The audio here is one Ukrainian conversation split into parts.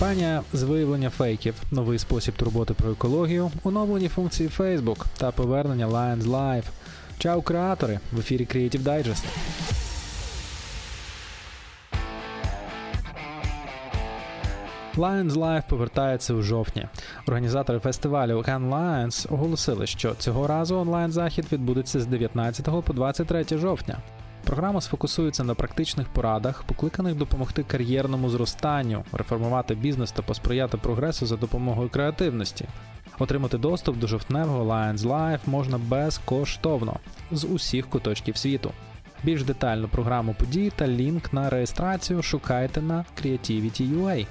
Кампанія з виявлення фейків, новий спосіб турботи про екологію, оновлені функції Facebook та повернення Lions Live. Чао, креатори! В ефірі Creative Digest. Lions Live повертається у жовтні. Організатори фестивалю Cannes Lions оголосили, що цього разу онлайн-захід відбудеться з 19 по 23 жовтня. Програма сфокусується на практичних порадах, покликаних допомогти кар'єрному зростанню, реформувати бізнес та посприяти прогресу за допомогою креативності. Отримати доступ до жовтневого Lions Live можна безкоштовно з усіх куточків світу. Більш детальну програму подій та лінк на реєстрацію шукайте на Creativity.ua.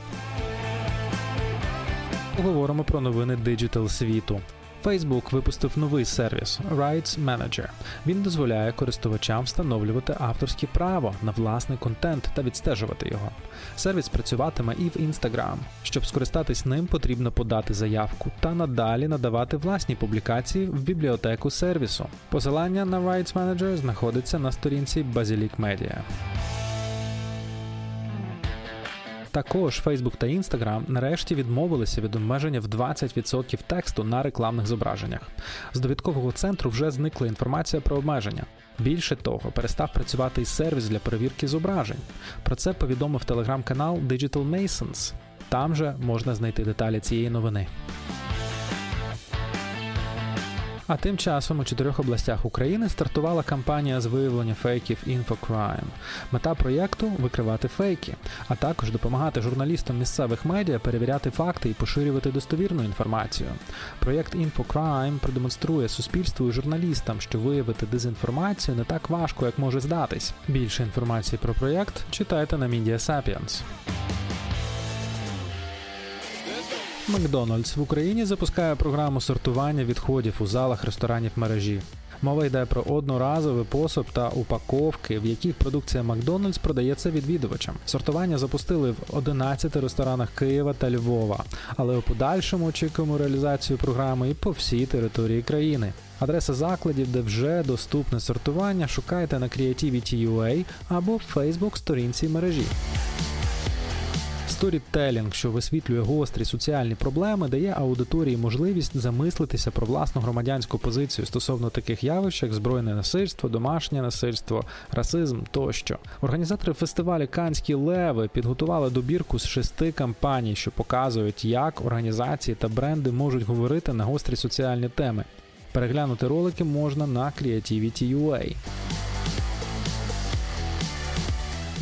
Поговоримо про новини диджитал світу. Facebook випустив новий сервіс Rights Manager. Він дозволяє користувачам встановлювати авторське право на власний контент та відстежувати його. Сервіс працюватиме і в Instagram. Щоб скористатись ним, потрібно подати заявку та надалі надавати власні публікації в бібліотеку сервісу. Посилання на Rights Manager знаходиться на сторінці Basilic Media. Також Facebook та Instagram нарешті відмовилися від обмеження в 20% тексту на рекламних зображеннях. З довідкового центру вже зникла інформація про обмеження. Більше того, перестав працювати і сервіс для перевірки зображень. Про це повідомив телеграм-канал Digital Masons. Там же можна знайти деталі цієї новини. А тим часом у чотирьох областях України стартувала кампанія з виявлення фейків InfoCrime. Мета проєкту викривати фейки, а також допомагати журналістам місцевих медіа перевіряти факти і поширювати достовірну інформацію. Проєкт InfoCrime продемонструє суспільству і журналістам, що виявити дезінформацію не так важко, як може здатись. Більше інформації про проєкт читайте на Media Sapiens. Макдональдс в Україні запускає програму сортування відходів у залах ресторанів мережі. Мова йде про одноразовий посуд та упаковки, в яких продукція Макдональдс продається відвідувачам. Сортування запустили в 11 ресторанах Києва та Львова, але у подальшому очікуємо реалізацію програми і по всій території країни. Адреса закладів, де вже доступне сортування, шукайте на Creativity.ua або в Facebook сторінці мережі. Сторітелінг, що висвітлює гострі соціальні проблеми, дає аудиторії можливість замислитися про власну громадянську позицію стосовно таких явищ, як збройне насильство, домашнє насильство, расизм тощо. Організатори фестивалю Канські леви підготували добірку з шести кампаній, що показують, як організації та бренди можуть говорити на гострі соціальні теми. Переглянути ролики можна на Creativity.ua.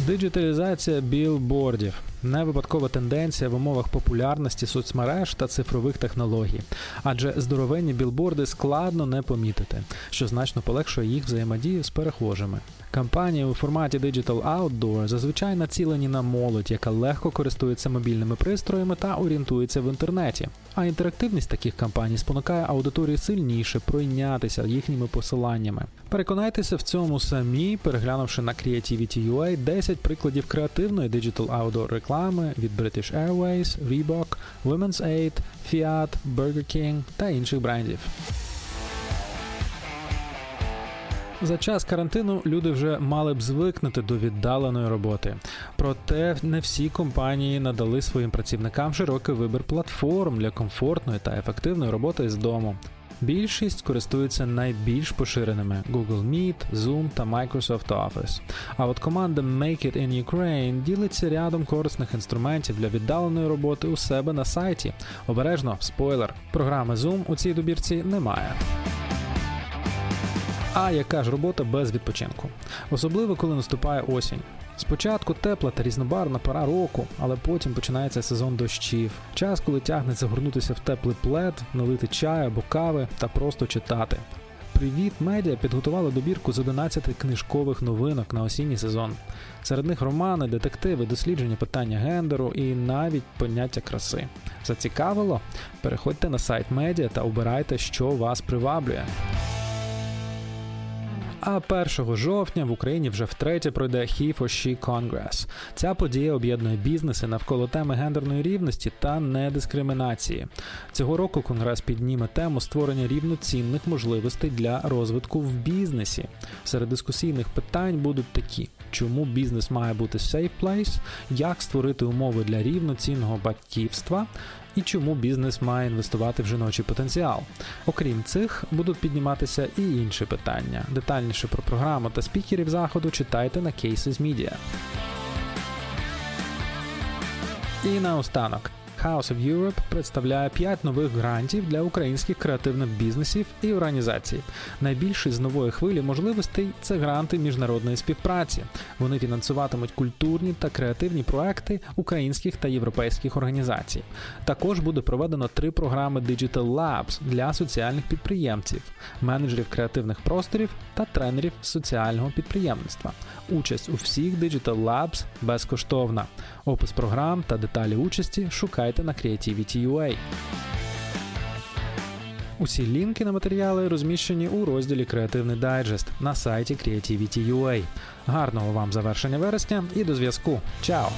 Диджиталізація білбордів не випадкова тенденція в умовах популярності соцмереж та цифрових технологій, адже здоровенні білборди складно не помітити, що значно полегшує їх взаємодію з перехожими. Кампанії у форматі Digital Outdoor зазвичай націлені на молодь, яка легко користується мобільними пристроями та орієнтується в інтернеті. А інтерактивність таких кампаній спонукає аудиторії сильніше пройнятися їхніми посиланнями. Переконайтеся в цьому самі, переглянувши на Creativity.ua 10 прикладів креативної Digital Outdoor реклами від British Airways, Reebok, Women's Aid, Fiat, Burger King та інших брендів. За час карантину люди вже мали б звикнути до віддаленої роботи. Проте не всі компанії надали своїм працівникам широкий вибір платформ для комфортної та ефективної роботи з дому. Більшість користуються найбільш поширеними Google Meet, Zoom та Microsoft Office. А от команда Make It in Ukraine ділиться рядом корисних інструментів для віддаленої роботи у себе на сайті. Обережно, спойлер, програми Zoom у цій добірці немає. А яка ж робота без відпочинку? Особливо коли наступає осінь. Спочатку тепла та різнобарна пора року, але потім починається сезон дощів. Час, коли тягне загорнутися в теплий плед, налити чаю або кави та просто читати. Привіт, медіа підготували добірку з 11 книжкових новинок на осінній сезон. Серед них романи, детективи, дослідження питання гендеру і навіть поняття краси. Зацікавило? Переходьте на сайт медіа та обирайте, що вас приваблює. А 1 жовтня в Україні вже втретє пройде He for She Congress. Ця подія об'єднує бізнеси навколо теми гендерної рівності та недискримінації. Цього року конгрес підніме тему створення рівноцінних можливостей для розвитку в бізнесі. Серед дискусійних питань будуть такі: чому бізнес має бути safe place, як створити умови для рівноцінного батьківства. І чому бізнес має інвестувати в жіночий потенціал? Окрім цих, будуть підніматися і інші питання. Детальніше про програму та спікерів заходу читайте на Cases Media. І наостанок. House of Europe представляє 5 нових грантів для українських креативних бізнесів і організацій. Найбільший з нової хвилі можливостей це гранти міжнародної співпраці. Вони фінансуватимуть культурні та креативні проекти українських та європейських організацій. Також буде проведено три програми Digital Labs для соціальних підприємців, менеджерів креативних просторів та тренерів соціального підприємництва. Участь у всіх Digital Labs безкоштовна. Опис програм та деталі участі шукайте на Creativity.ua. Усі лінки на матеріали розміщені у розділі Креативний дайджест на сайті Creativity.ua. Гарного вам завершення вересня і до зв'язку. Чао!